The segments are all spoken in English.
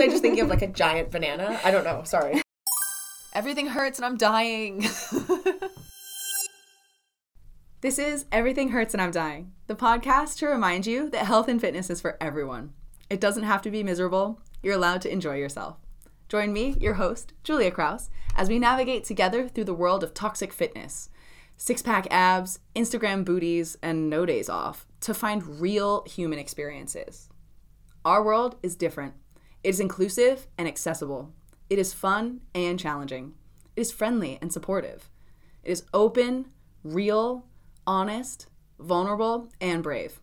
I just thinking of like a giant banana? I don't know. Sorry. Everything hurts and I'm dying. This is Everything Hurts and I'm Dying, the podcast to remind you that health and fitness is for everyone. It doesn't have to be miserable, you're allowed to enjoy yourself. Join me, your host, Julia Kraus, as we navigate together through the world of toxic fitness, six pack abs, Instagram booties, and no days off to find real human experiences. Our world is different. It is inclusive and accessible. It is fun and challenging. It is friendly and supportive. It is open, real, honest, vulnerable, and brave.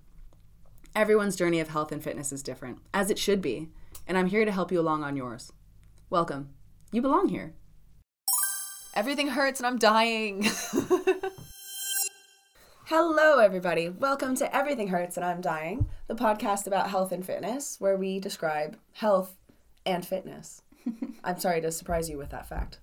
Everyone's journey of health and fitness is different, as it should be, and I'm here to help you along on yours. Welcome. You belong here. Everything hurts and I'm dying. Hello, everybody. Welcome to Everything Hurts and I'm Dying, the podcast about health and fitness, where we describe health and fitness. I'm sorry to surprise you with that fact.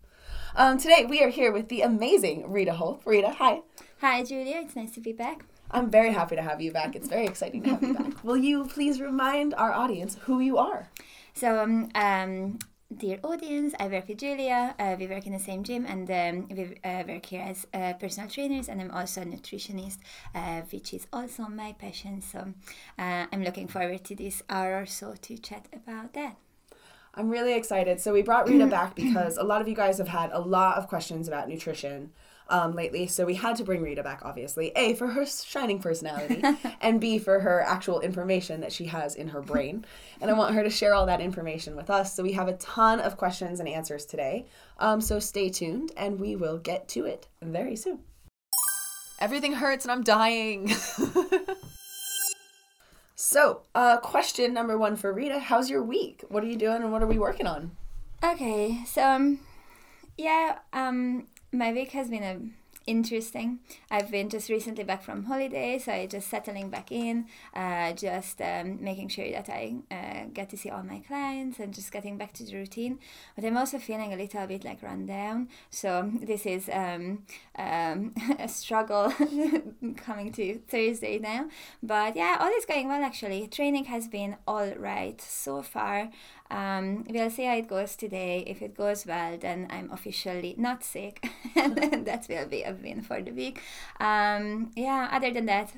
Um, today, we are here with the amazing Rita Holp. Rita, hi. Hi, Julia. It's nice to be back. I'm very happy to have you back. It's very exciting to have you back. Will you please remind our audience who you are? So, um, um, dear audience, I work with Julia. Uh, we work in the same gym, and um, we uh, work here as uh, personal trainers. And I'm also a nutritionist, uh, which is also my passion. So, uh, I'm looking forward to this hour or so to chat about that. I'm really excited. So we brought Rita back because a lot of you guys have had a lot of questions about nutrition um, lately. So we had to bring Rita back, obviously. A, for her shining personality, and B, for her actual information that she has in her brain. And I want her to share all that information with us. So we have a ton of questions and answers today. Um, so stay tuned, and we will get to it very soon. Everything hurts and I'm dying. So, uh, question number one for Rita How's your week? What are you doing and what are we working on? Okay, so um, yeah, um, my week has been a interesting. I've been just recently back from holiday, so I just settling back in, uh, just um, making sure that I uh, get to see all my clients and just getting back to the routine. But I'm also feeling a little bit like run down. So this is um, um, a struggle coming to Thursday now. But yeah, all is going well actually. Training has been all right so far. Um, we'll see how it goes today. If it goes well, then I'm officially not sick. And that will be a win for the week. Um, yeah, other than that,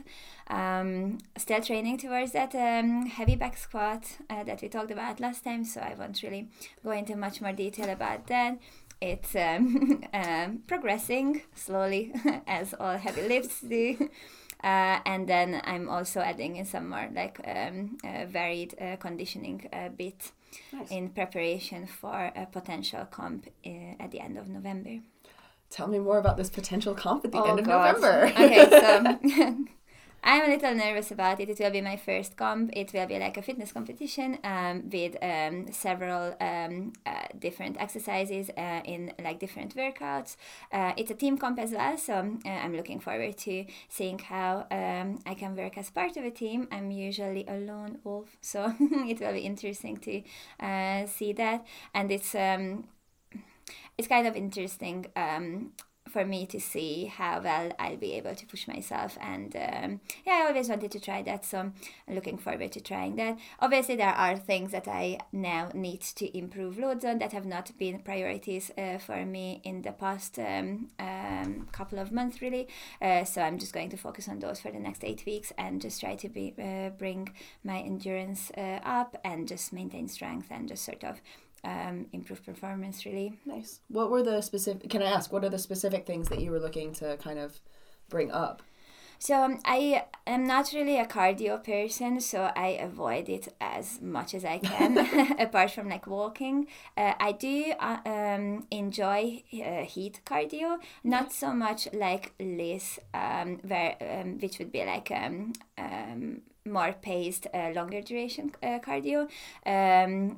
um, still training towards that um, heavy back squat uh, that we talked about last time, so I won't really go into much more detail about that it's um, um, progressing slowly as all heavy lifts do. Uh, and then I'm also adding in some more like um, uh, varied uh, conditioning uh, bit nice. in preparation for a potential comp uh, at the end of November. Tell me more about this potential comp at the oh end of God. November. okay, so I'm a little nervous about it. It will be my first comp. It will be like a fitness competition um, with um, several um, uh, different exercises uh, in like different workouts. Uh, it's a team comp as well, so uh, I'm looking forward to seeing how um, I can work as part of a team. I'm usually a lone wolf, so it will be interesting to uh, see that. And it's um, it's kind of interesting um, for me to see how well I'll be able to push myself. And um, yeah, I always wanted to try that, so I'm looking forward to trying that. Obviously, there are things that I now need to improve loads on that have not been priorities uh, for me in the past um, um, couple of months, really. Uh, so I'm just going to focus on those for the next eight weeks and just try to be uh, bring my endurance uh, up and just maintain strength and just sort of um, improve performance really. Nice. What were the specific can i ask what are the specific things that you were looking to kind of bring up? So um, I am not really a cardio person, so I avoid it as much as I can. apart from like walking, uh, I do uh, um, enjoy uh, HIIT cardio, not so much like LISS, um, where um, which would be like um, um, more paced, uh, longer duration uh, cardio. Um,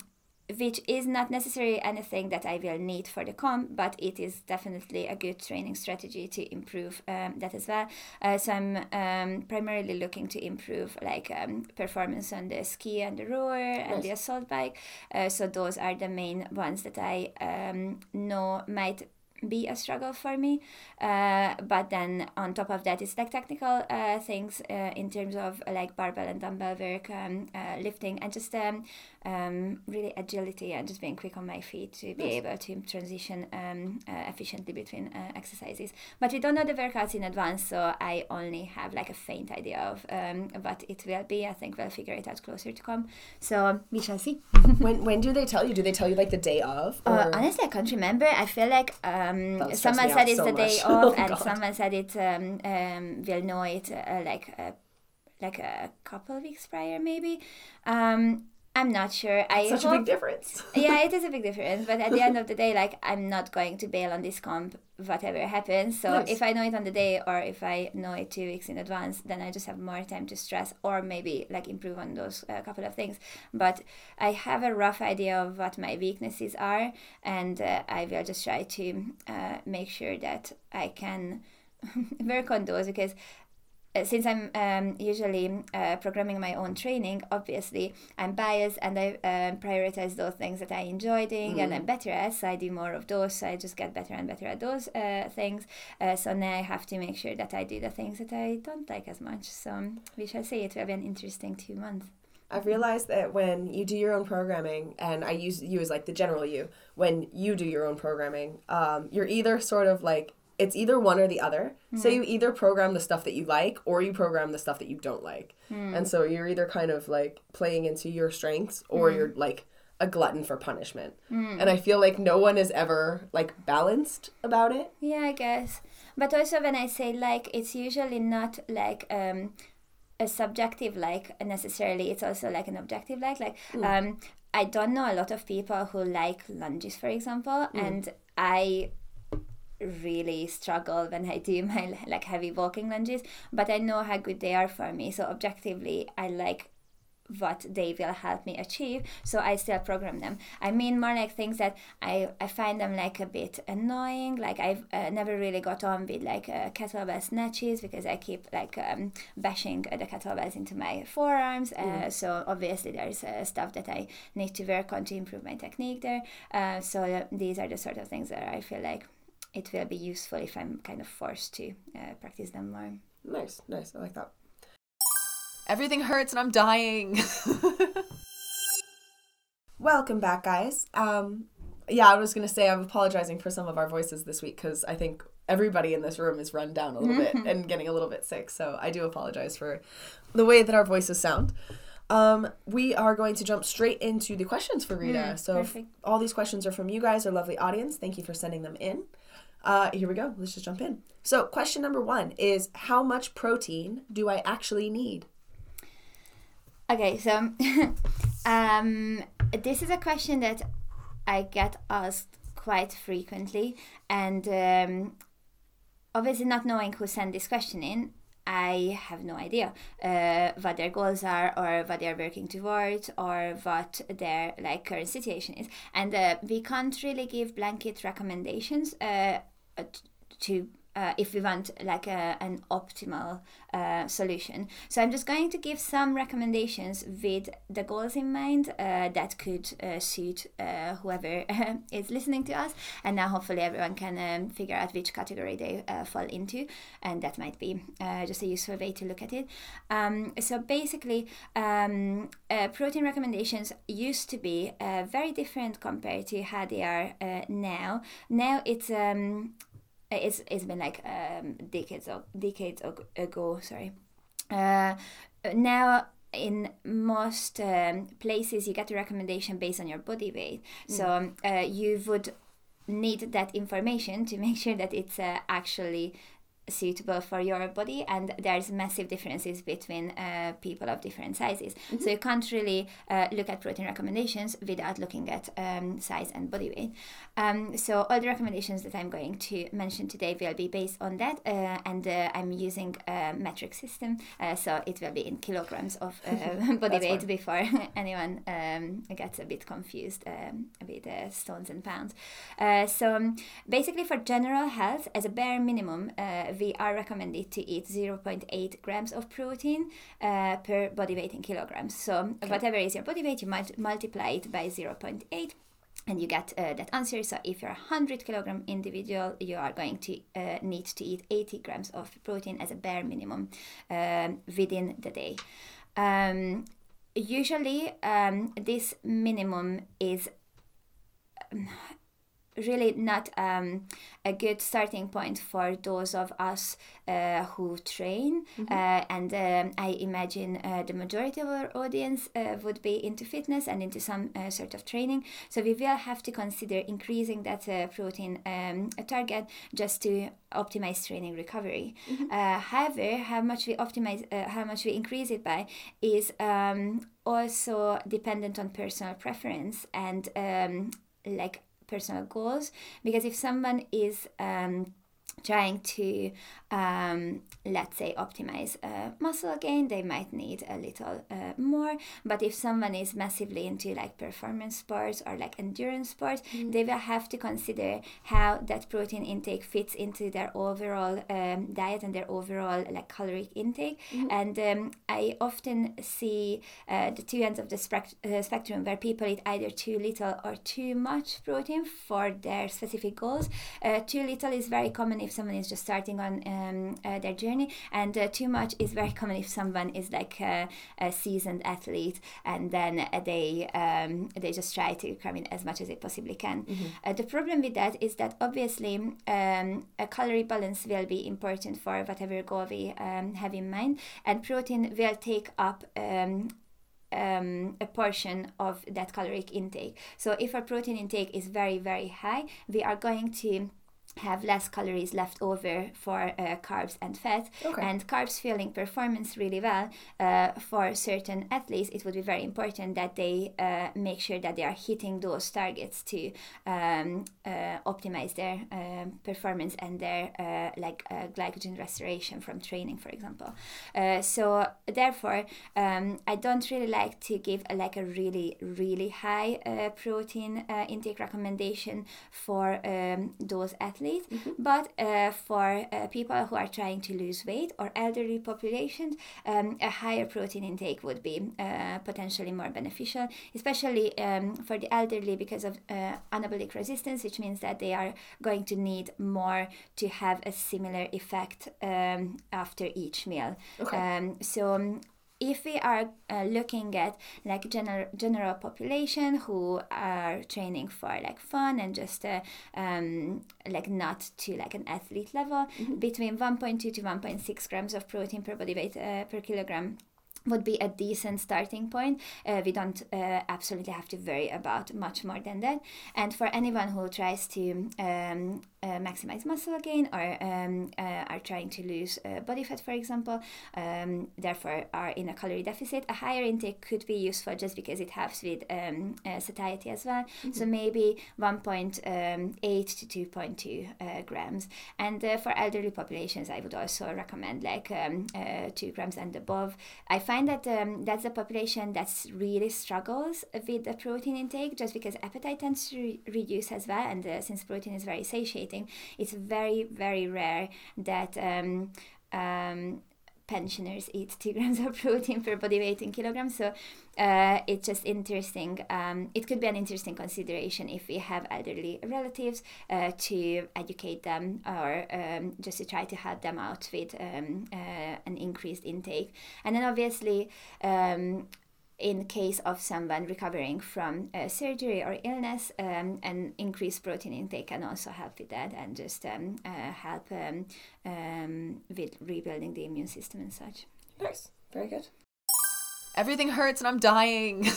which is not necessarily anything that I will need for the comp, but it is definitely a good training strategy to improve um, that as well. Uh, so I'm um, primarily looking to improve like um, performance on the ski and the rower and the assault bike. Uh, so those are the main ones that I um, know might be a struggle for me. Uh, but then on top of that, it's like technical uh, things uh, in terms of like barbell and dumbbell work, um, uh, lifting, and just um, um, really agility and just being quick on my feet to be able to transition um, uh, efficiently between uh, exercises. But we don't know the workouts in advance, so I only have like a faint idea of um, what it will be. I think we'll figure it out closer to come. So we shall see. when when do they tell you? Do they tell you like the day of? Uh, honestly, I can't remember. I feel like um, That would stress someone said it's so the day much. of, Oh, and God. someone said it um, um, we'll know it uh, like a, like a couple of weeks prior, maybe. Um, I'm not sure. I Such a hope, big difference. yeah, it is a big difference. But at the end of the day, like I'm not going to bail on this comp, whatever happens. So Nice. if I know it on the day, or if I know it two weeks in advance, then I just have more time to stress, or maybe like improve on those uh, couple of things. But I have a rough idea of what my weaknesses are, and uh, I will just try to uh, make sure that I can work on those because since I'm um, usually uh, programming my own training, obviously I'm biased and I um, prioritize those things that I enjoy doing and I'm better at. So I do more of those. So I just get better and better at those uh, things. Uh, so now I have to make sure that I do the things that I don't like as much. So um, we shall see. It will be an interesting two months. I've realized that when you do your own programming, and I use you as like the general you, when you do your own programming, um, you're either sort of like it's either one or the other. So hmm. you either program the stuff that you like, or you program the stuff that you don't like, hmm. and so you're either kind of like playing into your strengths, or hmm. you're like a glutton for punishment. And I feel like no one is ever like balanced about it. Yeah, I guess. But also when I say like, it's usually not like um, a subjective like necessarily. It's also like an objective like. Like um, I don't know a lot of people who like lunges, for example, and I really struggle when I do my like heavy walking lunges. But I know how good they are for me. So objectively, I like what they will help me achieve so i still program them i mean more like things that i i find them like a bit annoying like i've uh, never really got on with like uh, kettlebell snatches because i keep like um, bashing the kettlebells into my forearms uh, so obviously there's uh, stuff that i need to work on to improve my technique there uh, so these are the sort of things that i feel like it will be useful if i'm kind of forced to uh, practice them more Nice, nice. I like that. Everything hurts and I'm dying. Welcome back, guys. Um, yeah, I was gonna say I'm apologizing for some of our voices this week because I think everybody in this room is run down a little bit and getting a little bit sick. So I do apologize for the way that our voices sound. Um, we are going to jump straight into the questions for Rita. so if all these questions are from you guys, our lovely audience. Thank you for sending them in. Uh, here we go. Let's just jump in. So question number one is how much protein do I actually need? Okay, so um, this is a question that I get asked quite frequently, and um, obviously, not knowing who sent this question in, I have no idea uh, what their goals are, or what they are working towards, or what their like current situation is, and uh, we can't really give blanket recommendations uh, to. Uh, if we want like a, an optimal uh, solution. So I'm just going to give some recommendations with the goals in mind uh, that could uh, suit uh, whoever is listening to us. And now hopefully everyone can um, figure out which category they uh, fall into. And that might be uh, just a useful way to look at it. Um, so basically, um, uh, protein recommendations used to be uh, very different compared to how they are uh, now. Now it's um, it's it's been like um, decades of, decades ago. Sorry. Uh, now in most um, places you get a recommendation based on your body weight. So um, uh, you would need that information to make sure that it's uh, actually suitable for your body and there's massive differences between uh, people of different sizes. So you can't really uh, look at protein recommendations without looking at um, size and body weight. Um, so all the recommendations that i'm going to mention today will be based on that uh, and uh, i'm using a metric system uh, so it will be in kilograms of uh, body weight fine. before anyone um, gets a bit confused um, with uh, stones and pounds. Uh, so um, basically for general health as a bare minimum uh, we are recommended to eat 0.8 grams of protein uh, per body weight in kilograms. So whatever is your body weight you might multiply it by 0.8 and you get uh, that answer. So if you're a 100 kilogram individual you are going to uh, need to eat 80 grams of protein as a bare minimum um, within the day. Um, usually um, this minimum is um, really not um, a good starting point for those of us uh, who train. Uh, and um, I imagine uh, the majority of our audience uh, would be into fitness and into some uh, sort of training. So we will have to consider increasing that uh, protein um, target just to optimize training recovery. Uh, however, how much we optimize, uh, how much we increase it by, is um, also dependent on personal preference and um, like personal goals. Because if someone is um, trying to um, let's say optimize uh, muscle gain they might need a little uh, more. But if someone is massively into like performance sports or like endurance sports they will have to consider how that protein intake fits into their overall um, diet and their overall like caloric intake. And um, i often see uh, the two ends of the uh, spectrum where people eat either too little or too much protein for their specific goals. Uh, too little is very common if someone is just starting on um, uh, their journey and uh, too much is very common if someone is like a, a seasoned athlete and then uh, they um, they just try to cram in as much as they possibly can uh, the problem with that is that obviously um, a calorie balance will be important for whatever goal we um, have in mind and protein will take up um, um, a portion of that caloric intake. So if our protein intake is very, very high, we are going to have less calories left over for uh, carbs and fat. Okay. and carbs fueling performance really well uh, for certain athletes it would be very important that they uh, make sure that they are hitting those targets to um, uh, optimize their um, performance and their uh, like uh, glycogen restoration from training for example. Uh, so therefore um, i don't really like to give a, like a really really high uh, protein uh, intake recommendation for um, those athletes but uh, for uh, people who are trying to lose weight or elderly populations um, a higher protein intake would be uh, potentially more beneficial especially um, for the elderly because of uh, anabolic resistance which means that they are going to need more to have a similar effect um, after each meal Okay. um, so if we are uh, looking at like general general population who are training for like fun and just uh, um, like not to like an athlete level between 1.2 to 1.6 grams of protein per body weight uh, per kilogram would be a decent starting point. Uh, we don't uh, absolutely have to worry about much more than that. And for anyone who tries to um, uh, maximize muscle gain or um, uh, are trying to lose uh, body fat, for example, um, therefore are in a calorie deficit, a higher intake could be useful just because it helps with um, uh, satiety as well. So maybe 1.8 to 2.2 uh, grams. And uh, for elderly populations, I would also recommend like um, uh, 2 grams and above. I find that um, that's a population that's really struggles with the protein intake just because appetite tends to re- reduce as well. And uh, since protein is very satiating, it's very, very rare that. Um, um, pensioners eat two grams of protein per body weight in kilograms. So uh, it's just interesting. Um, it could be an interesting consideration if we have elderly relatives uh, to educate them or um, just to try to help them out with um, uh, an increased intake. And then obviously, um, in case of someone recovering from uh, surgery or illness, um, an increased protein intake can also help with that and just um, uh, help um, um, with rebuilding the immune system and such. Nice. Very good. Everything hurts and I'm dying.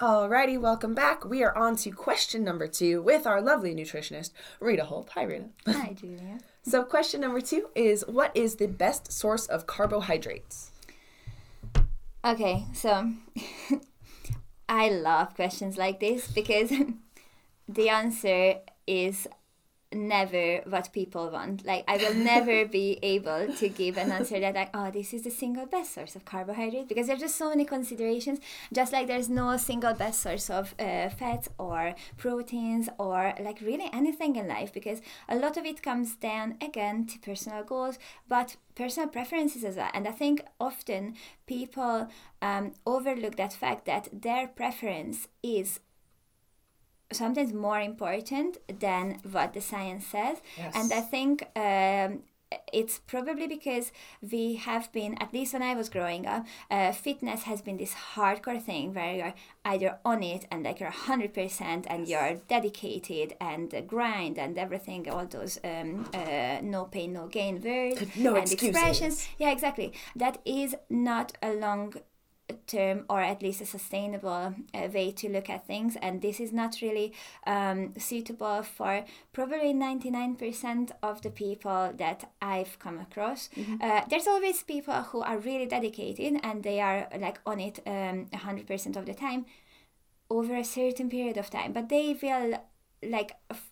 Alrighty, welcome back. We are on to question number two with our lovely nutritionist, Rita Holp. Hi, Rita. Hi, Julia. So, question number two is What is the best source of carbohydrates? Okay, so I love questions like this because the answer is never what people want. Like I will never be able to give an answer that like, oh, this is the single best source of carbohydrate because there's just so many considerations. Just like there's no single best source of uh, fats or proteins or like really anything in life because a lot of it comes down again to personal goals, but personal preferences as well. And I think often people um, overlook that fact that their preference is sometimes more important than what the science says Yes. and i think um, it's probably because we have been at least when i was growing up uh, fitness has been this hardcore thing where you're either on it and like you're 100% and you're dedicated and uh, grind and everything all those um, uh, no pain no gain words No and excuses. expressions yeah exactly that is not a long term or at least a sustainable uh, way to look at things and this is not really um, suitable for probably 99% of the people that i've come across. Uh, there's always people who are really dedicated and they are like on it um, 100% of the time over a certain period of time but they will like f-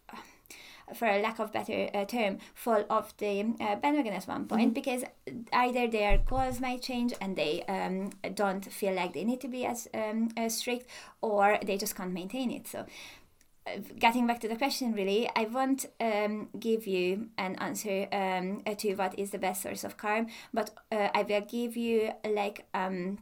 for a lack of better uh, term, fall off the uh, bandwagon at one point because either their goals might change and they um, don't feel like they need to be as, um, as strict, or they just can't maintain it. So, uh, getting back to the question, really, I won't um, give you an answer um, uh, to what is the best source of carb, but uh, I will give you like. Um,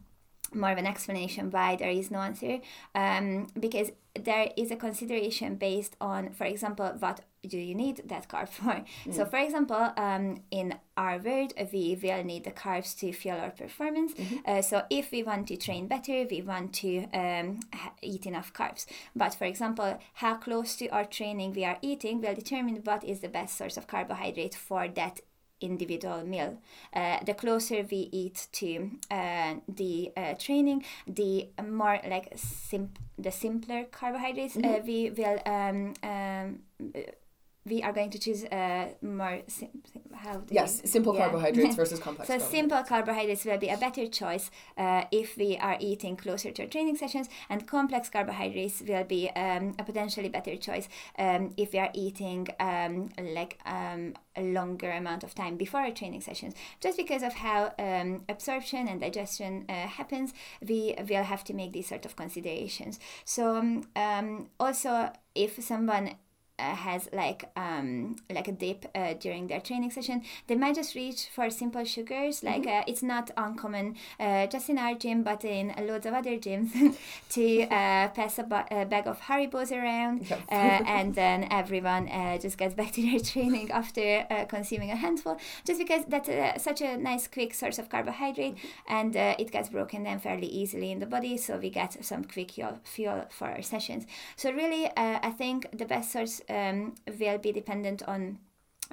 more of an explanation why there is no answer um, because there is a consideration based on for example what do you need that carb for? So for example um, in our world we will need the carbs to fuel our performance. Uh, so if we want to train better we want to um, eat enough carbs. But for example how close to our training we are eating will determine what is the best source of carbohydrate for that individual meal. Uh, the closer we eat to uh, the uh, training, the more like sim- the simpler carbohydrates uh, we will um, um, we are going to choose uh, more sim- Yes, simple yeah. carbohydrates versus complex So simple carbohydrates will be a better choice uh, if we are eating closer to our training sessions, and complex carbohydrates will be um, a potentially better choice um, if we are eating um, like um, a longer amount of time before our training sessions. Just because of how um, absorption and digestion uh, happens, we will have to make these sort of considerations. So um, also if someone uh, has like um, like a dip uh, during their training session, they might just reach for simple sugars. Like uh, it's not uncommon, uh, just in our gym, but in loads of other gyms, to uh, pass a, ba- a bag of Haribos around, uh, and then everyone uh, just gets back to their training after uh, consuming a handful, just because that's uh, such a nice quick source of carbohydrate, and uh, it gets broken down fairly easily in the body, so we get some quick fuel, fuel for our sessions. So really, uh, I think the best source um, will be dependent on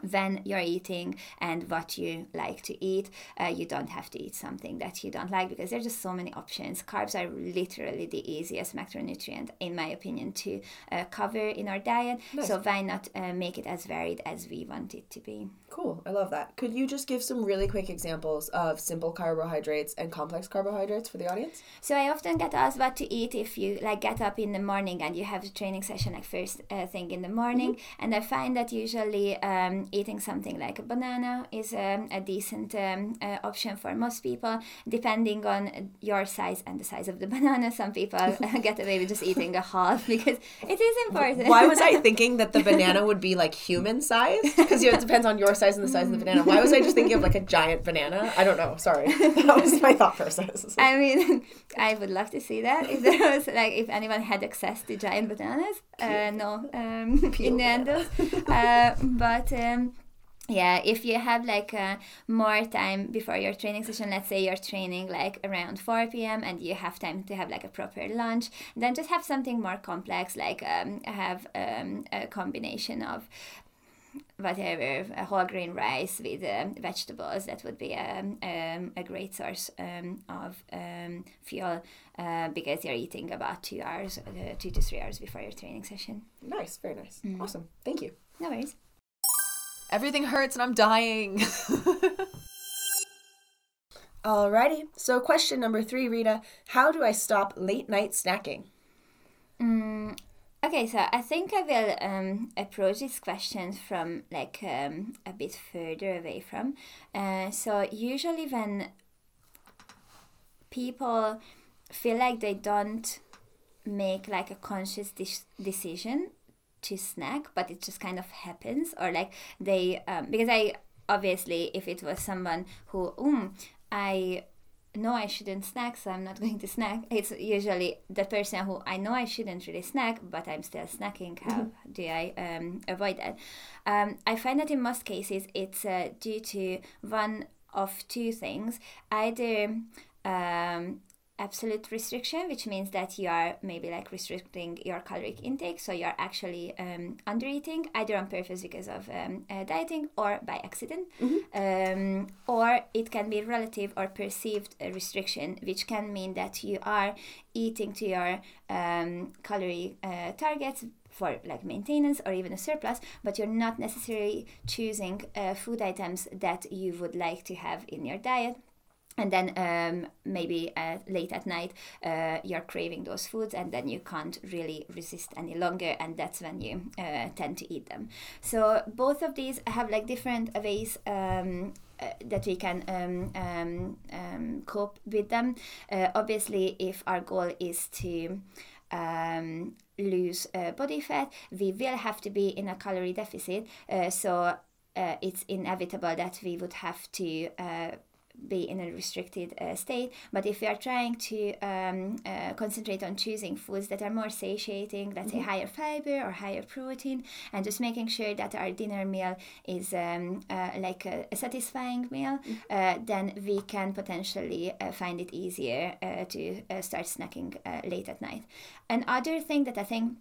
when you're eating and what you like to eat. Uh, you don't have to eat something that you don't like because there's just so many options. Carbs are literally the easiest macronutrient, in my opinion, to uh, cover in our diet. Nice. So why not uh, make it as varied as we want it to be? Cool. I love that. Could you just give some really quick examples of simple carbohydrates and complex carbohydrates for the audience? So I often get asked what to eat if you like get up in the morning and you have a training session like first uh, thing in the morning, and I find that usually um, eating something like a banana is um, a decent um, uh, option for most people, depending on your size and the size of the banana. Some people uh, get away with just eating a half because it is important. Why was I thinking that the banana would be like human size? Because it depends on your size and the size of the banana. Why was I just thinking of like a giant banana? I don't know. Sorry. That was my thought process. I mean, I would love to see that if there was like if anyone had access to giant bananas. Uh, no, um, in Neanderthals. uh, but um, yeah, if you have like uh, more time before your training session, let's say you're training like around 4 p.m. and you have time to have like a proper lunch, then just have something more complex, like um, have um, a combination of whatever a whole grain rice with um, vegetables that would be um, um, a great source um, of um, fuel uh, because you're eating about two hours uh, two to three hours before your training session Nice. Very nice. Awesome. Thank you. no worries Everything hurts and I'm dying. Alrighty. So, question number three, Rita. How do I stop late night snacking? Mm, okay, so I think I will um, approach this question from like um, a bit further away from. Uh, so usually when people feel like they don't make like a conscious dis- decision to snack, but it just kind of happens, or like they um, because I obviously if it was someone who um I know I shouldn't snack, so I'm not going to snack. It's usually the person who I know I shouldn't really snack, but I'm still snacking. How do I um, avoid that? Um, I find that in most cases it's uh, due to one of two things either um, absolute restriction, which means that you are maybe like restricting your caloric intake, so you're actually um, under eating either on purpose because of um, uh, dieting or by accident, um, or it can be relative or perceived uh, restriction, which can mean that you are eating to your um, calorie uh, targets for like maintenance or even a surplus, but you're not necessarily choosing uh, food items that you would like to have in your diet and then um, maybe uh, late at night uh, you're craving those foods and then you can't really resist any longer and that's when you uh, tend to eat them. So both of these have like different ways um, uh, that we can um, um, um, cope with them. Uh, obviously if our goal is to um, lose uh, body fat we will have to be in a calorie deficit. So it's inevitable that we would have to be in a restricted uh, state. But if we are trying to um, uh, concentrate on choosing foods that are more satiating, let's say higher fiber or higher protein, and just making sure that our dinner meal is um, uh, like a, a satisfying meal, uh, then we can potentially uh, find it easier uh, to uh, start snacking uh, late at night. Another thing that I think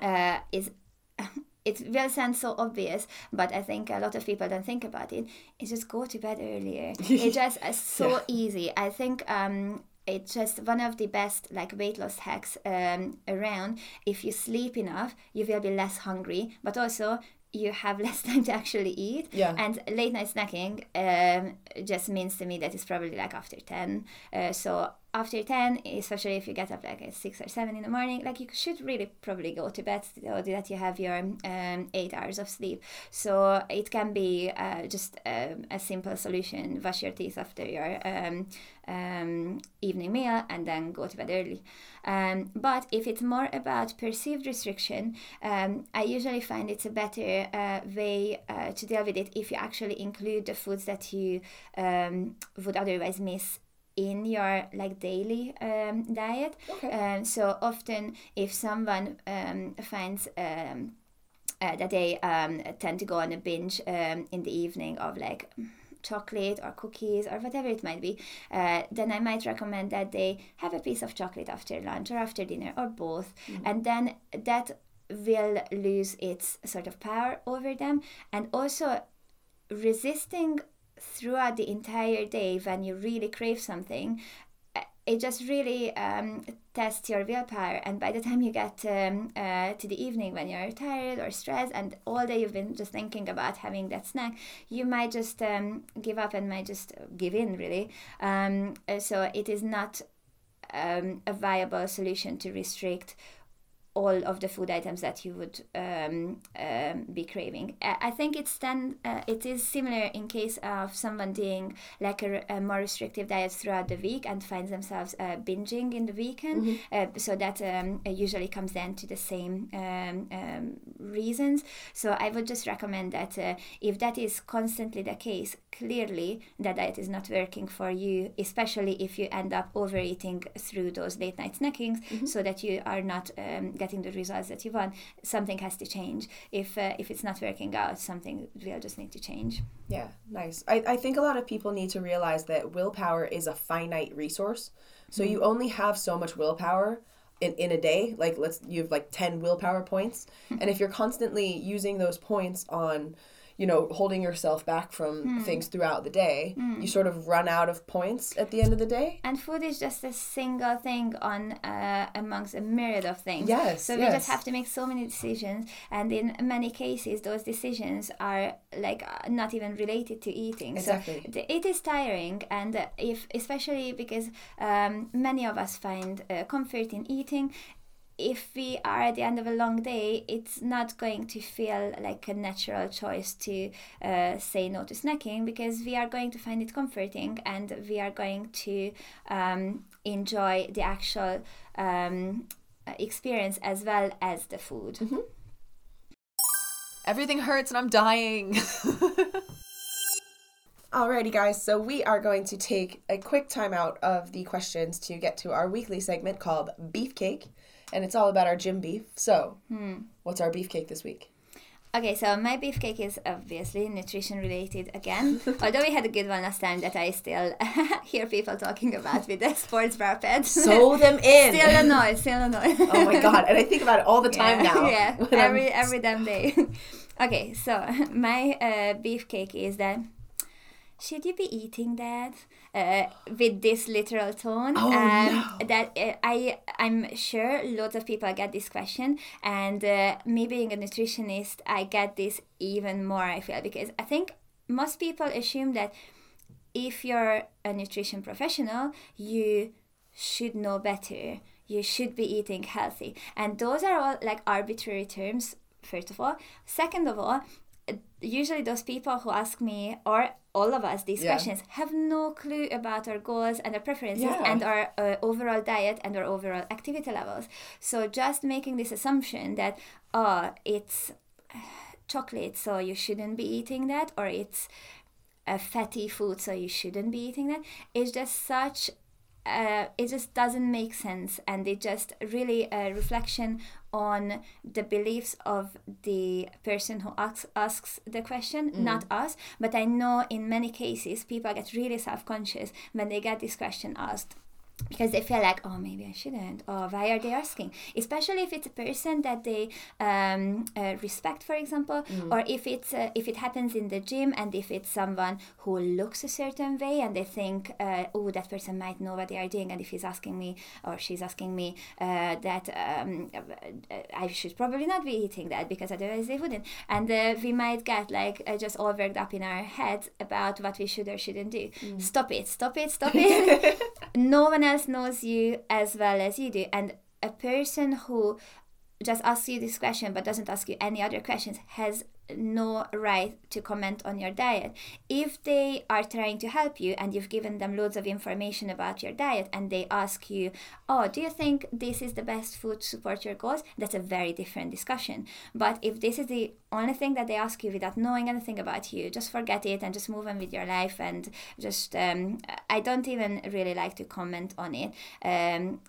uh, is it will sound so obvious, but I think a lot of people don't think about it. it. Is just go to bed earlier. it's just uh, so Yeah. easy. I think um, it's just one of the best like weight loss hacks um, around. If you sleep enough, you will be less hungry, but also you have less time to actually eat. Yeah. And late night snacking um, just means to me that it's probably like after 10. Uh, so after 10, especially if you get up like at 6 or 7 in the morning, like you should really probably go to bed so that you have your um, 8 hours of sleep. So it can be uh, just um, a simple solution wash your teeth after your um, um, evening meal and then go to bed early. Um, but if it's more about perceived restriction, um, I usually find it's a better uh, way uh, to deal with it if you actually include the foods that you um, would otherwise miss in your like daily um, diet. Okay. Um, so often, if someone um, finds um, uh, that they um, tend to go on a binge um, in the evening of like chocolate or cookies or whatever it might be, uh, then I might recommend that they have a piece of chocolate after lunch or after dinner or both, and then that will lose its sort of power over them, and also resisting throughout the entire day when you really crave something uh, it just really um, tests your willpower. And by the time you get um, uh, to the evening when you're tired or stressed and all day you've been just thinking about having that snack you might just um, give up and might just give in really. Um, uh, so it is not um, a viable solution to restrict all of the food items that you would um, um, be craving. I think it's then uh, it is similar in case of someone doing like a, a more restrictive diet throughout the week and finds themselves uh, binging in the weekend. Uh, so that um, usually comes down to the same um, um, reasons. So I would just recommend that uh, if that is constantly the case, clearly that diet is not working for you, especially if you end up overeating through those late night snackings, so that you are not um, getting the results that you want. Something has to change. If uh, if it's not working out, something will just need to change. Yeah, nice. I, I think a lot of people need to realize that willpower is a finite resource. So you only have so much willpower in, in a day. Like let's you have like 10 willpower points. and if you're constantly using those points on, you know, holding yourself back from things throughout the day, you sort of run out of points at the end of the day. And food is just a single thing on uh, amongst a myriad of things. Yes, So we yes. just have to make so many decisions, and in many cases, those decisions are like uh, not even related to eating. Exactly. So it is tiring, and if especially because um, many of us find uh, comfort in eating. If we are at the end of a long day, it's not going to feel like a natural choice to uh, say no to snacking because we are going to find it comforting and we are going to um, enjoy the actual um, experience as well as the food. Everything hurts and I'm dying. Alrighty, guys. So we are going to take a quick time out of the questions to get to our weekly segment called Beefcake, and it's all about our gym beef. So, what's our beefcake this week? Okay, so my beefcake is obviously nutrition related again. Although we had a good one last time that I still hear people talking about with the sports bra pads. Sew them in. still annoyed, still annoyed. oh my god! And I think about it all the time yeah, now. Yeah, I'm- every every damn day. okay, so my uh, beefcake is that. Should you be eating that uh, with this literal tone? Oh, no. That uh, I I'm sure lots of people get this question, and uh, me being a nutritionist, I get this even more. I feel because I think most people assume that if you're a nutrition professional, you should know better. You should be eating healthy. And those are all like arbitrary terms, first of all. Second of all, usually those people who ask me or all of us these Yeah. questions have no clue about our goals and our preferences Yeah. and our uh, overall diet and our overall activity levels. So just making this assumption that, oh, it's chocolate, so you shouldn't be eating that, or it's a fatty food, so you shouldn't be eating that. It's just such. Uh, it just doesn't make sense, and it just really a reflection on the beliefs of the person who asks, asks the question, mm. not us. But I know in many cases people get really self conscious when they get this question asked because they feel like oh maybe i shouldn't or why are they asking? Especially if it's a person that they um, uh, respect for example or if it's uh, if it happens in the gym and if it's someone who looks a certain way and they think uh, oh that person might know what they are doing and if he's asking me or she's asking me uh, that um, uh, i should probably not be eating that because otherwise they wouldn't. And uh, we might get like uh, just all worked up in our heads about what we should or shouldn't do. Stop it stop it stop it. No one else knows you as well as you do. And a person who just asks you this question but doesn't ask you any other questions has no right to comment on your diet. If they are trying to help you and you've given them loads of information about your diet and they ask you oh do you think this is the best food to support your goals? that's a very different discussion. But if this is the only thing that they ask you without knowing anything about you just forget it and just move on with your life and just um, i don't even really like to comment on it. Um,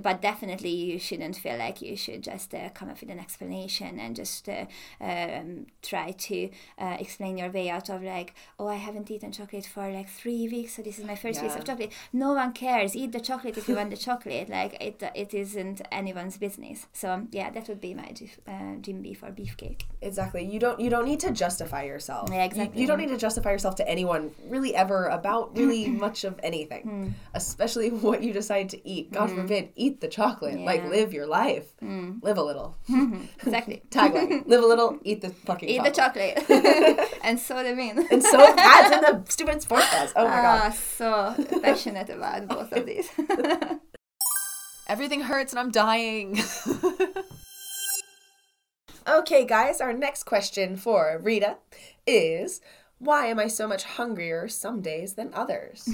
but definitely you shouldn't feel like you should just uh, come up with an explanation and just uh, um, try to uh, explain your way out of like oh i haven't eaten chocolate for like three weeks so this is my first piece of chocolate no one cares eat the chocolate if you want the chocolate like it it isn't anyone's business so yeah that would be my uh, gym beef or beefcake Exactly. You don't you don't need to justify yourself. Yeah, You- exactly. You, don't need to justify yourself to anyone really ever about really much of anything. Especially what you decide to eat. God forbid, eat the chocolate. Like Yeah. Hmm. live your life. Live a little. exactly Tagline. live a little, eat the fucking eat chocolate. the chocolate and so them in And so pads in the stupid sports bras. Oh my god. Ah, so passionate about both of these. Everything hurts and I'm dying. Okay, guys, our next question for Rita is why am I so much hungrier some days than others?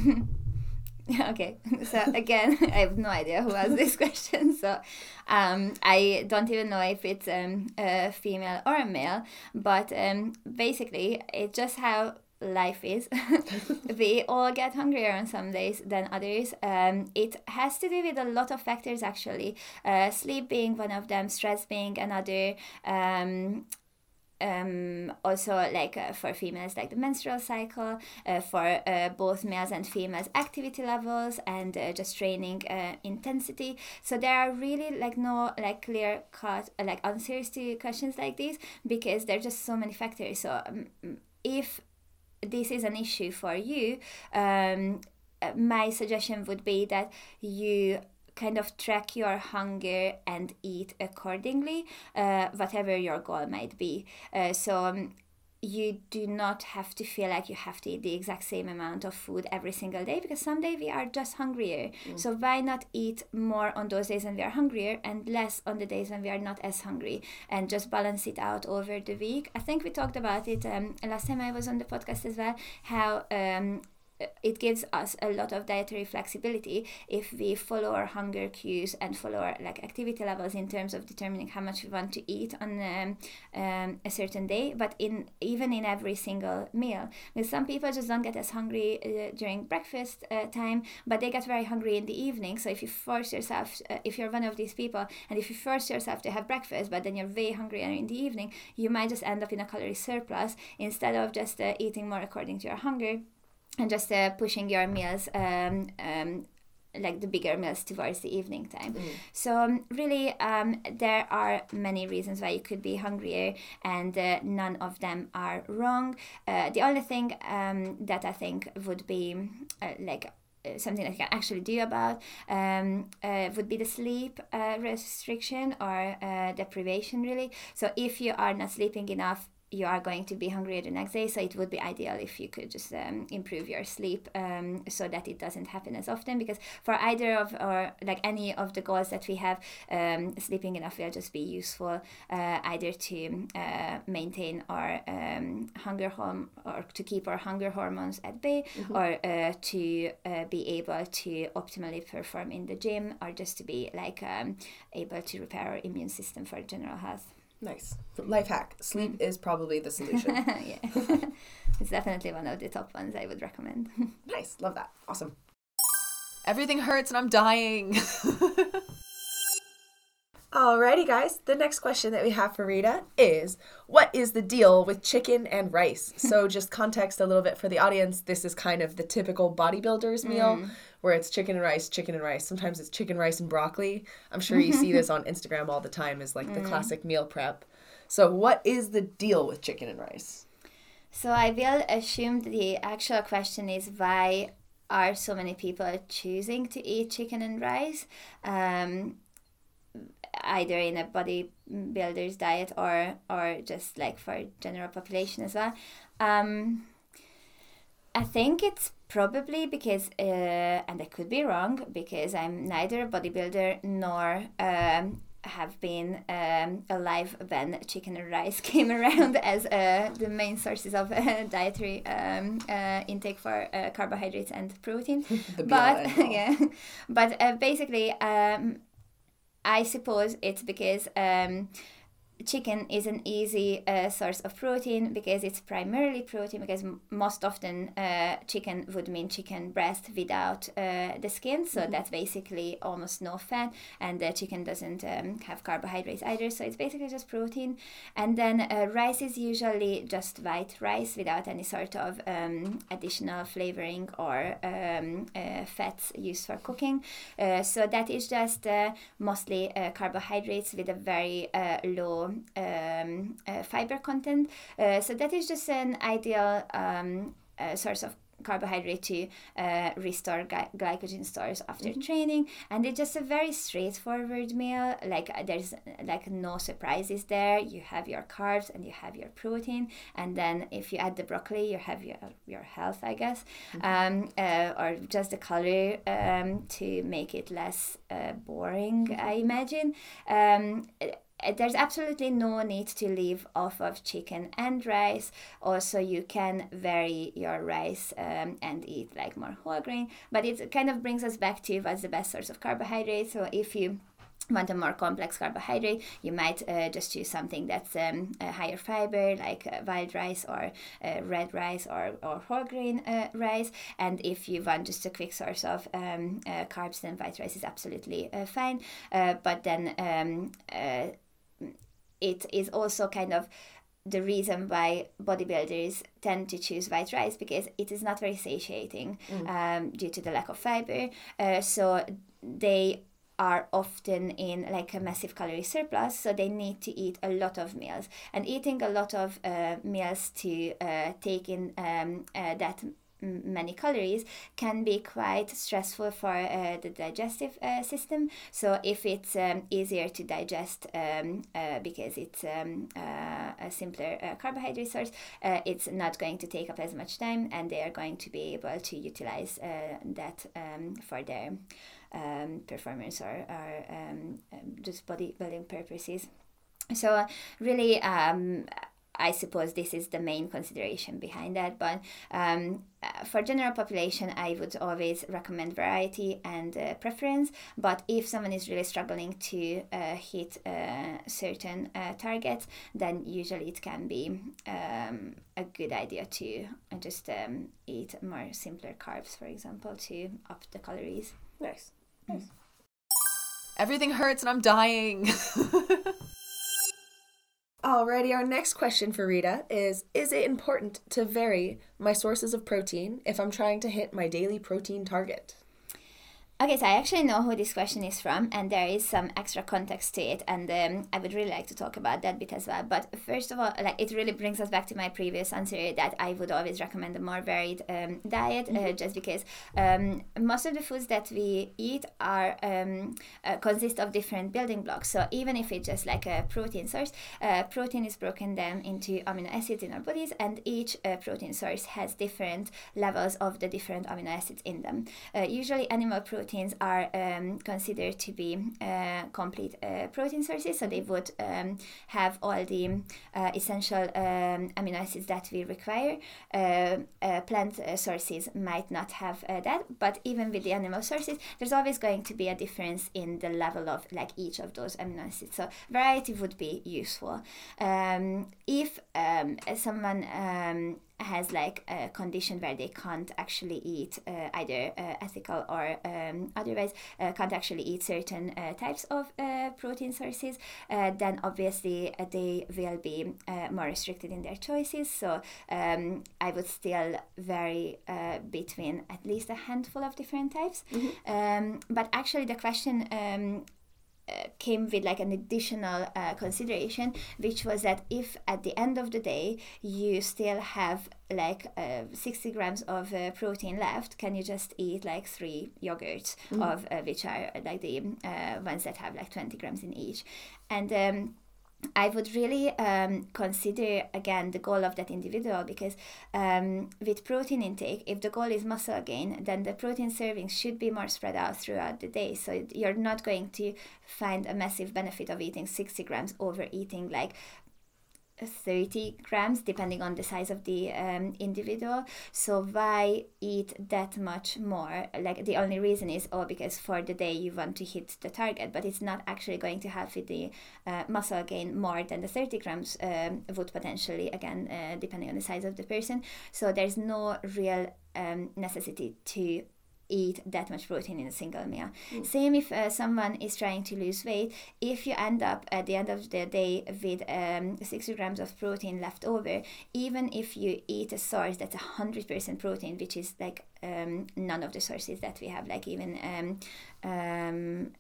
okay, so again, I have no idea who asked this question, so um, I don't even know if it's um, a female or a male, but um, basically, it's just how life is. we all get hungrier on some days than others. Um, it has to do with a lot of factors, actually. Uh, sleep being one of them, stress being another. Um, um, also like uh, for females like the menstrual cycle uh, for uh, both males and females activity levels and uh, just training uh, intensity. So there are really like no like clear cut uh, like answers to questions like these because there are just so many factors. So um, if this is an issue for you um, my suggestion would be that you kind of track your hunger and eat accordingly, uh, whatever your goal might be. Uh, so um, you do not have to feel like you have to eat the exact same amount of food every single day because someday we are just hungrier. So why not eat more on those days when we are hungrier and less on the days when we are not as hungry and just balance it out over the week? I think we talked about it um, last time I was on the podcast as well. How um, it gives us a lot of dietary flexibility if we follow our hunger cues and follow our like activity levels in terms of determining how much we want to eat on um, um, a certain day but in even in every single meal. Because some people just don't get as hungry uh, during breakfast uh, time but they get very hungry in the evening. So if you force yourself uh, if you're one of these people and if you force yourself to have breakfast but then you're way hungrier in the evening you might just end up in a calorie surplus instead of just uh, eating more according to your hunger and just uh, pushing your meals um, um, like the bigger meals towards the evening time. So um, really, um, there are many reasons why you could be hungrier, and uh, none of them are wrong. Uh, the only thing um, that I think would be uh, like uh, something that you can actually do about um, uh, would be the sleep uh, restriction or uh, deprivation really so if you are not sleeping enough you are going to be hungry the next day so it would be ideal if you could just um, improve your sleep um, so that it doesn't happen as often. Because for either of or like any of the goals that we have um, sleeping enough will just be useful uh, either to uh, maintain our um, hunger horm or to keep our hunger hormones at bay or uh, to uh, be able to optimally perform in the gym or just to be like um, able to repair our immune system for general health Nice. Life hack. Sleep is probably the solution. yeah it's definitely one of the top ones i would recommend nice. Love that. Awesome. Everything hurts and I'm dying. Alrighty, guys. The next question that we have for Rita is What is the deal with chicken and rice? so, just context a little bit for the audience. This is kind of the typical bodybuilder's meal mm. Where it's chicken and rice, chicken and rice. Sometimes it's chicken, rice, and broccoli. I'm sure you see this on Instagram all the time, is like the classic meal prep. So, what is the deal with chicken and rice? So I will assume the actual question is why are so many people choosing to eat chicken and rice, um, either in a bodybuilder's diet or or just like for general population as well. Um, I think it's probably because, uh, and I could be wrong, because I'm neither a bodybuilder nor um, have been um, alive when chicken and rice came around as uh, the main sources of uh, dietary um, uh, intake for uh, carbohydrates and protein. The be all but yeah, but uh, basically, um, I suppose it's because um, chicken is an easy uh, source of protein because it's primarily protein because m- most often uh, chicken would mean chicken breast without uh, the skin. So that's basically almost no fat and the chicken doesn't um, have carbohydrates either. So it's basically just protein. And then uh, rice is usually just white rice without any sort of um, additional flavoring or um, uh, fats used for cooking. Uh, so that is just uh, mostly uh, carbohydrates with a very uh, low um, uh, fiber content. Uh, so that is just an ideal um, uh, source of carbohydrate to uh, restore gly- glycogen stores after training. And it's just a very straightforward meal. Like uh, there's like no surprises there. You have your carbs and you have your protein. And then if you add the broccoli you have your your health i guess. Um, uh, or just the color um, to make it less uh, boring i imagine. Um, there's absolutely no need to live off of chicken and rice. Also, you can vary your rice um, and eat like more whole grain. But it kind of brings us back to what's the best source of carbohydrate. So if you want a more complex carbohydrate, you might uh, just choose something that's um, a higher fiber, like uh, wild rice or uh, red rice or, or whole grain uh, rice. And if you want just a quick source of um, uh, carbs, then white rice is absolutely uh, fine. Uh, but then um, uh, it is also kind of the reason why bodybuilders tend to choose white rice because it is not very satiating um, due to the lack of fiber. Uh, so they are often in like a massive calorie surplus, so they need to eat a lot of meals. And eating a lot of uh, meals to uh, take in um, uh, that many calories can be quite stressful for uh, the digestive uh, system. So if it's um, easier to digest um, uh, because it's um, uh, a simpler uh, carbohydrate source, uh, it's not going to take up as much time, and they are going to be able to utilize that um, for their um, performance or, or um, just bodybuilding purposes. So really, um, I suppose this is the main consideration behind that. But um, uh, for general population, I would always recommend variety and uh, preference. But if someone is really struggling to uh, hit uh, certain uh, targets, then usually it can be um, a good idea to just um, eat more simpler carbs, for example, to up the calories. Nice. Nice. Everything hurts and I'm dying. Alrighty, our next question for Rita is Is it important to vary my sources of protein if I'm trying to hit my daily protein target? Okay, so I actually know who this question is from, and there is some extra context to it, and um, I would really like to talk about that bit as well. But first of all, like it really brings us back to my previous answer that I would always recommend a more varied um, diet, uh, just because um, most of the foods that we eat are um, uh, consist of different building blocks. So even if it's just like a protein source, uh, protein is broken down into amino acids in our bodies, and each uh, protein source has different levels of the different amino acids in them. Uh, usually, animal proteins are um, considered to be uh, complete uh, protein sources, so they would um, have all the uh, essential um, amino acids that we require. Uh, uh, plant uh, sources might not have that, but even with the animal sources, there's always going to be a difference in the level of like each of those amino acids. So variety would be useful. Um, if um, someone um, has like a condition where they can't actually eat uh, either uh, ethical or um, otherwise uh, can't actually eat certain uh, types of uh, protein sources uh, then obviously uh, they will be uh, more restricted in their choices. So um, i would still vary uh, between at least a handful of different types. Um, but actually the question um, came with like an additional uh, consideration which was that if at the end of the day you still have like uh, 60 grams of uh, protein left can you just eat like three yogurts of uh, which are like the uh, ones that have like 20 grams in each? And um, I would really um, consider again the goal of that individual because um, with protein intake, if the goal is muscle gain, then the protein servings should be more spread out throughout the day. So you're not going to find a massive benefit of eating 60 grams over eating like 30 grams depending on the size of the um, individual. So why eat that much more? Like the only reason is oh because for the day you want to hit the target but it's not actually going to help with the uh, muscle gain more than the 30 grams um, would potentially again uh, depending on the size of the person. So there's no real um, necessity to eat that much protein in a single meal. Same if uh, someone is trying to lose weight, if you end up at the end of the day with um, 60 grams of protein left over, even if you eat a source that's 100% protein, which is like um, none of the sources that we have, like even um, um,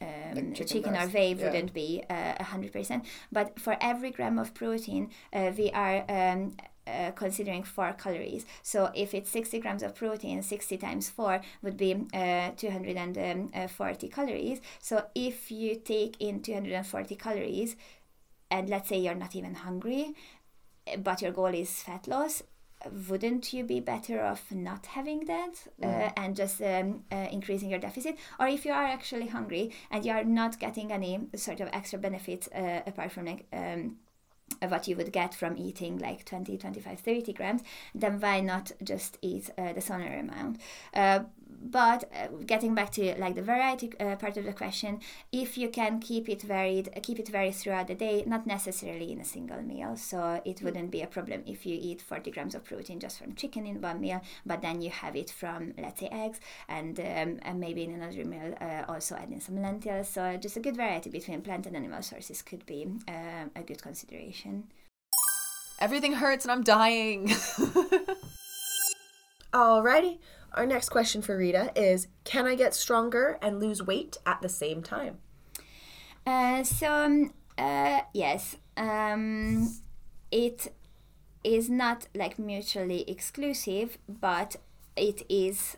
um, Like chicken chicken, or whey yeah. wouldn't be uh, 100%. But for every gram of protein, uh, we are um, uh, considering 4 calories. So if it's 60 grams of protein, 60 times 4 would be uh, 240 calories. So if you take in 240 calories, and let's say you're not even hungry, uh, but your goal is fat loss, wouldn't you be better off not having that uh, and just um, uh, increasing your deficit or if you are actually hungry and you are not getting any sort of extra benefit uh, apart from like um, uh, what you would get from eating like 20 25 30 grams then why not just eat uh, the smaller amount? Uh, but uh, getting back to like the variety uh, part of the question if you can keep it varied uh, keep it varied throughout the day not necessarily in a single meal. So it wouldn't be a problem if you eat 40 grams of protein just from chicken in one meal but then you have it from let's say eggs and, um, and maybe in another meal uh, also add in some lentils. So just a good variety between plant and animal sources could be um, a good consideration. Everything hurts and I'm dying. Alrighty, our next question for Rita is Can I get stronger and lose weight at the same time? Uh, so um, uh, yes, um, it is not like mutually exclusive, but it is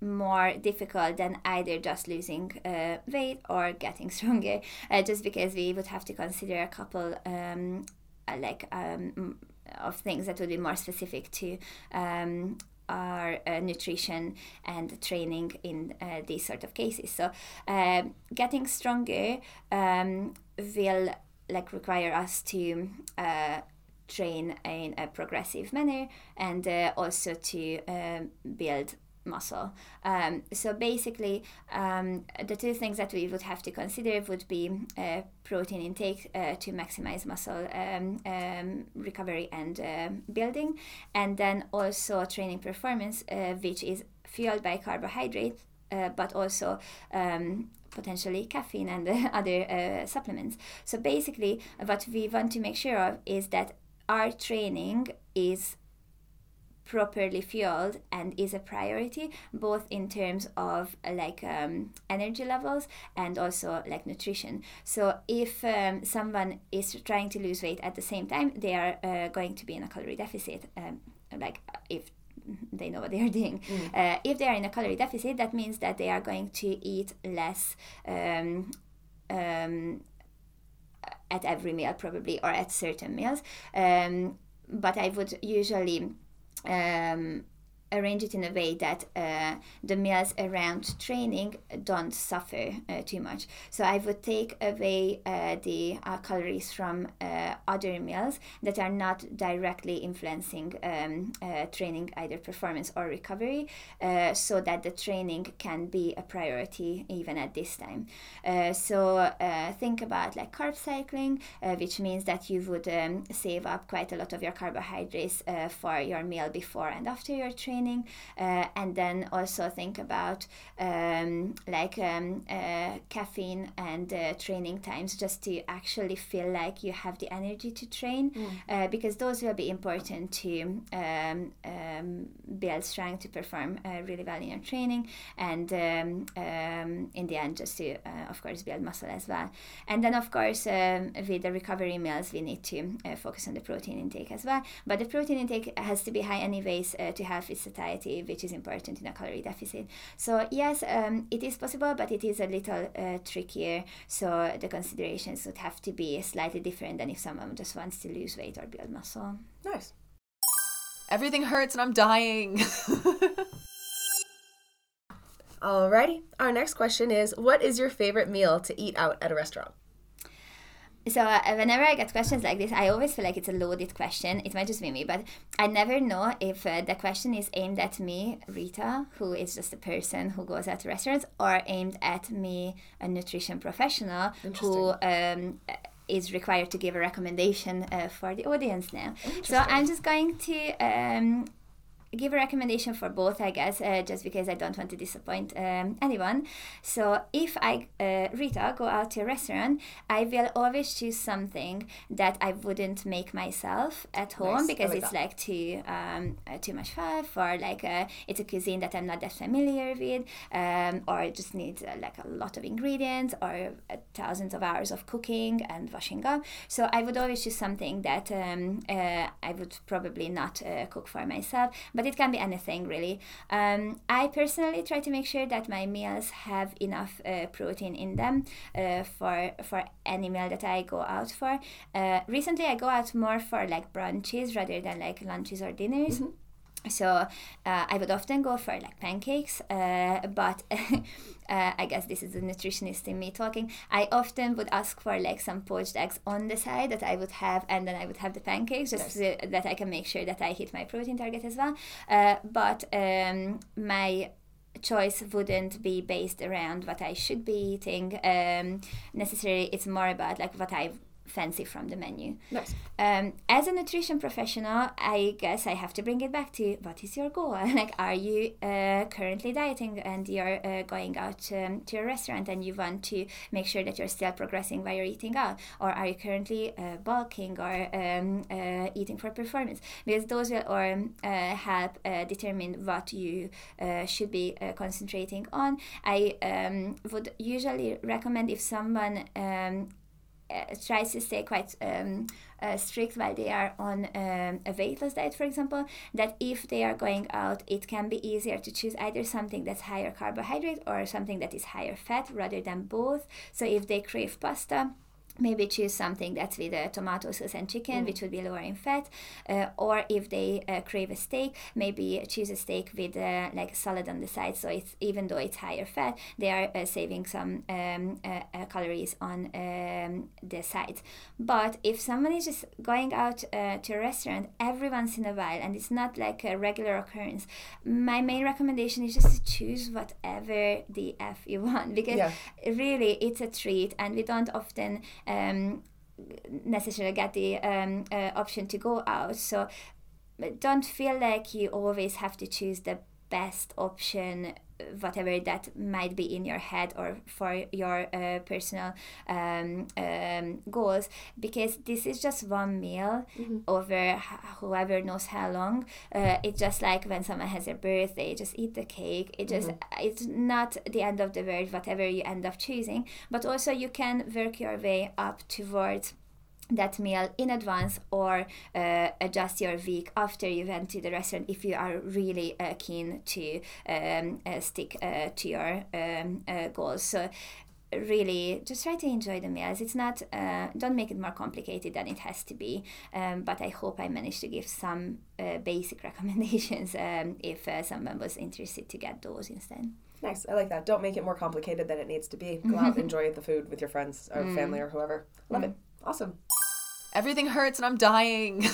more difficult than either just losing uh, weight or getting stronger. Uh, just because we would have to consider a couple um, like um, of things that would be more specific to um, our uh, nutrition and training in uh, these sort of cases. So, um, getting stronger um, will like require us to uh, train in a progressive manner and uh, also to um, build muscle. Um, so basically, um, the two things that we would have to consider would be uh, protein intake uh, to maximize muscle um, um recovery and uh, building, and then also training performance, uh, which is fueled by carbohydrate, uh, but also um, potentially caffeine and other uh, supplements. So basically, what we want to make sure of is that our training is properly fueled and is a priority both in terms of uh, like um, energy levels and also like nutrition so if um, someone is trying to lose weight at the same time they are uh, going to be in a calorie deficit um, like if they know what they are doing. Mm. Uh, if they are in a calorie deficit, that means that they are going to eat less um, um, at every meal, probably, or at certain meals. Um, but I would usually um, arrange it in a way that uh, the meals around training don't suffer uh, too much. So I would take away uh, the uh, calories from uh, other meals that are not directly influencing um, uh, training, either performance or recovery, so that the training can be a priority even at this time. so think about like carb cycling, which means that you would um, save up quite a lot of your carbohydrates for your meal before and after your training training uh, and then also think about um, like um, uh, caffeine and uh, training times just to actually feel like you have the energy to train mm. Uh, because those will be important to um, um build strength to perform uh, really well in your training and um, um, in the end just to uh, of course build muscle as well and then of course with the recovery meals we need to focus on the protein intake as well but the protein intake has to be high anyways to have its satiety, which is important in a calorie deficit. So yes, um, it is possible, but it is a little uh, trickier. So the considerations would have to be slightly different than if someone just wants to lose weight or build muscle. Nice. Everything hurts and I'm dying. Alrighty. Our next question is What is your favorite meal to eat out at a restaurant? So uh, whenever I get questions like this, I always feel like it's a loaded question. It might just be me, but I never know if uh, the question is aimed at me, Rita, who is just a person who goes out to restaurants, or aimed at me, a nutrition professional who um, is required to give a recommendation uh, for the audience now. So I'm just going to um, give a recommendation for both, I guess, uh, just because I don't want to disappoint um, anyone. So if I, uh, Rita, go out to a restaurant, I will always choose something that I wouldn't make myself at home nice. because like it's that. like too um, uh, too much fluff or like uh, it's a cuisine that I'm not that familiar with um, or just needs uh, like a lot of ingredients or uh, thousands of hours of cooking and washing up. So I would always choose something that um, I would probably not cook for myself but it can be anything really. Um, I personally try to make sure that my meals have enough uh, protein in them uh, for for any meal that I go out for. Uh, recently, I go out more for like brunches rather than like lunches or dinners. Mm-hmm so uh, I would often go for like pancakes, uh, but uh, I guess this is the nutritionist in me talking. I often would ask for like some poached eggs on the side that I would have, and then I would have the pancakes just so that I can make sure that I hit my protein target as well. Uh, but um, my choice wouldn't be based around what I should be eating um, necessarily. It's more about like what I fancy from the menu. Nice. Um, as a nutrition professional, I guess I have to bring it back to what is your goal? like, are you uh, currently dieting and you're uh, going out um, to a restaurant and you want to make sure that you're still progressing while you're eating out? Or are you currently uh, bulking or um, uh, eating for performance? Because those will or, um, uh, help uh, determine what you should be concentrating on. I um, would usually recommend if someone um, uh, tries to stay quite um, uh, strict while they are on um, a weight loss diet, for example, that if they are going out, it can be easier to choose either something that's higher carbohydrate or something that is higher fat rather than both. So if they crave pasta, maybe choose something that's with uh, tomato sauce and chicken, which would be lower in fat. Uh, or if they uh, crave a steak, maybe choose a steak with uh, like a salad on the side. So it's even though it's higher fat, they are uh, saving some um, uh, uh, calories on um, the side. But if someone is just going out uh, to a restaurant every once in a while and it's not like a regular occurrence, my main recommendation is just to choose whatever the F you want because Yeah. really it's a treat and we don't often um, necessarily get the um, uh, option to go out. So don't feel like you always have to choose the best option whatever that might be in your head or for your uh, personal um, um, goals because this is just one meal over h- whoever knows how long. Uh, it's just like when someone has a birthday just eat the cake. It just it's not the end of the world whatever you end up choosing. But also you can work your way up towards that meal in advance or uh, adjust your week after you went to the restaurant if you are really uh, keen to um, uh, stick uh, to your um, uh, goals so really just try to enjoy the meals it's not uh, don't make it more complicated than it has to be um, but i hope i managed to give some uh, basic recommendations um, if uh, someone was interested to get those instead Nice. I like that. Don't make it more complicated than it needs to be. Go out, enjoy the food with your friends or family or whoever. Love it. Awesome. Everything hurts and I'm dying.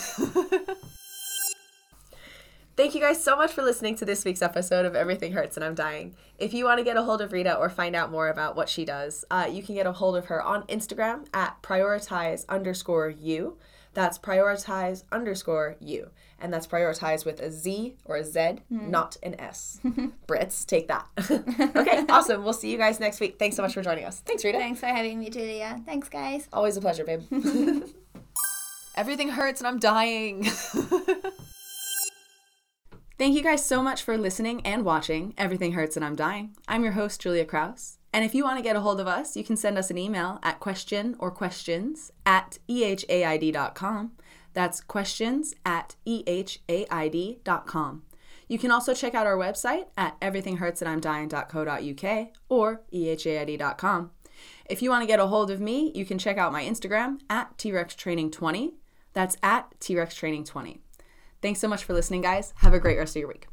Thank you guys so much for listening to this week's episode of Everything Hurts and I'm Dying. If you want to get a hold of Rita or find out more about what she does, uh, you can get a hold of her on Instagram at prioritize underscore you. That's prioritize underscore you. And that's prioritize with a Z or a Z, not an S. Brits, take that. okay, awesome. We'll see you guys next week. Thanks so much for joining us. Thanks, Rita. thanks for having me julia thanks guys Always a pleasure, babe. Everything hurts and I'm dying. Thank you guys so much for listening and watching Everything Hurts and I'm Dying. I'm your host, Julia Kraus. And if you want to get a hold of us, you can send us an email at question or questions at ehaid.com. That's questions at ehaid.com. You can also check out our website at everythinghurtsandimdying.co.uk or ehaid.com. If you want to get a hold of me, you can check out my Instagram at TRexTraining20. That's at T Rex Training 20. Thanks so much for listening, guys. Have a great rest of your week.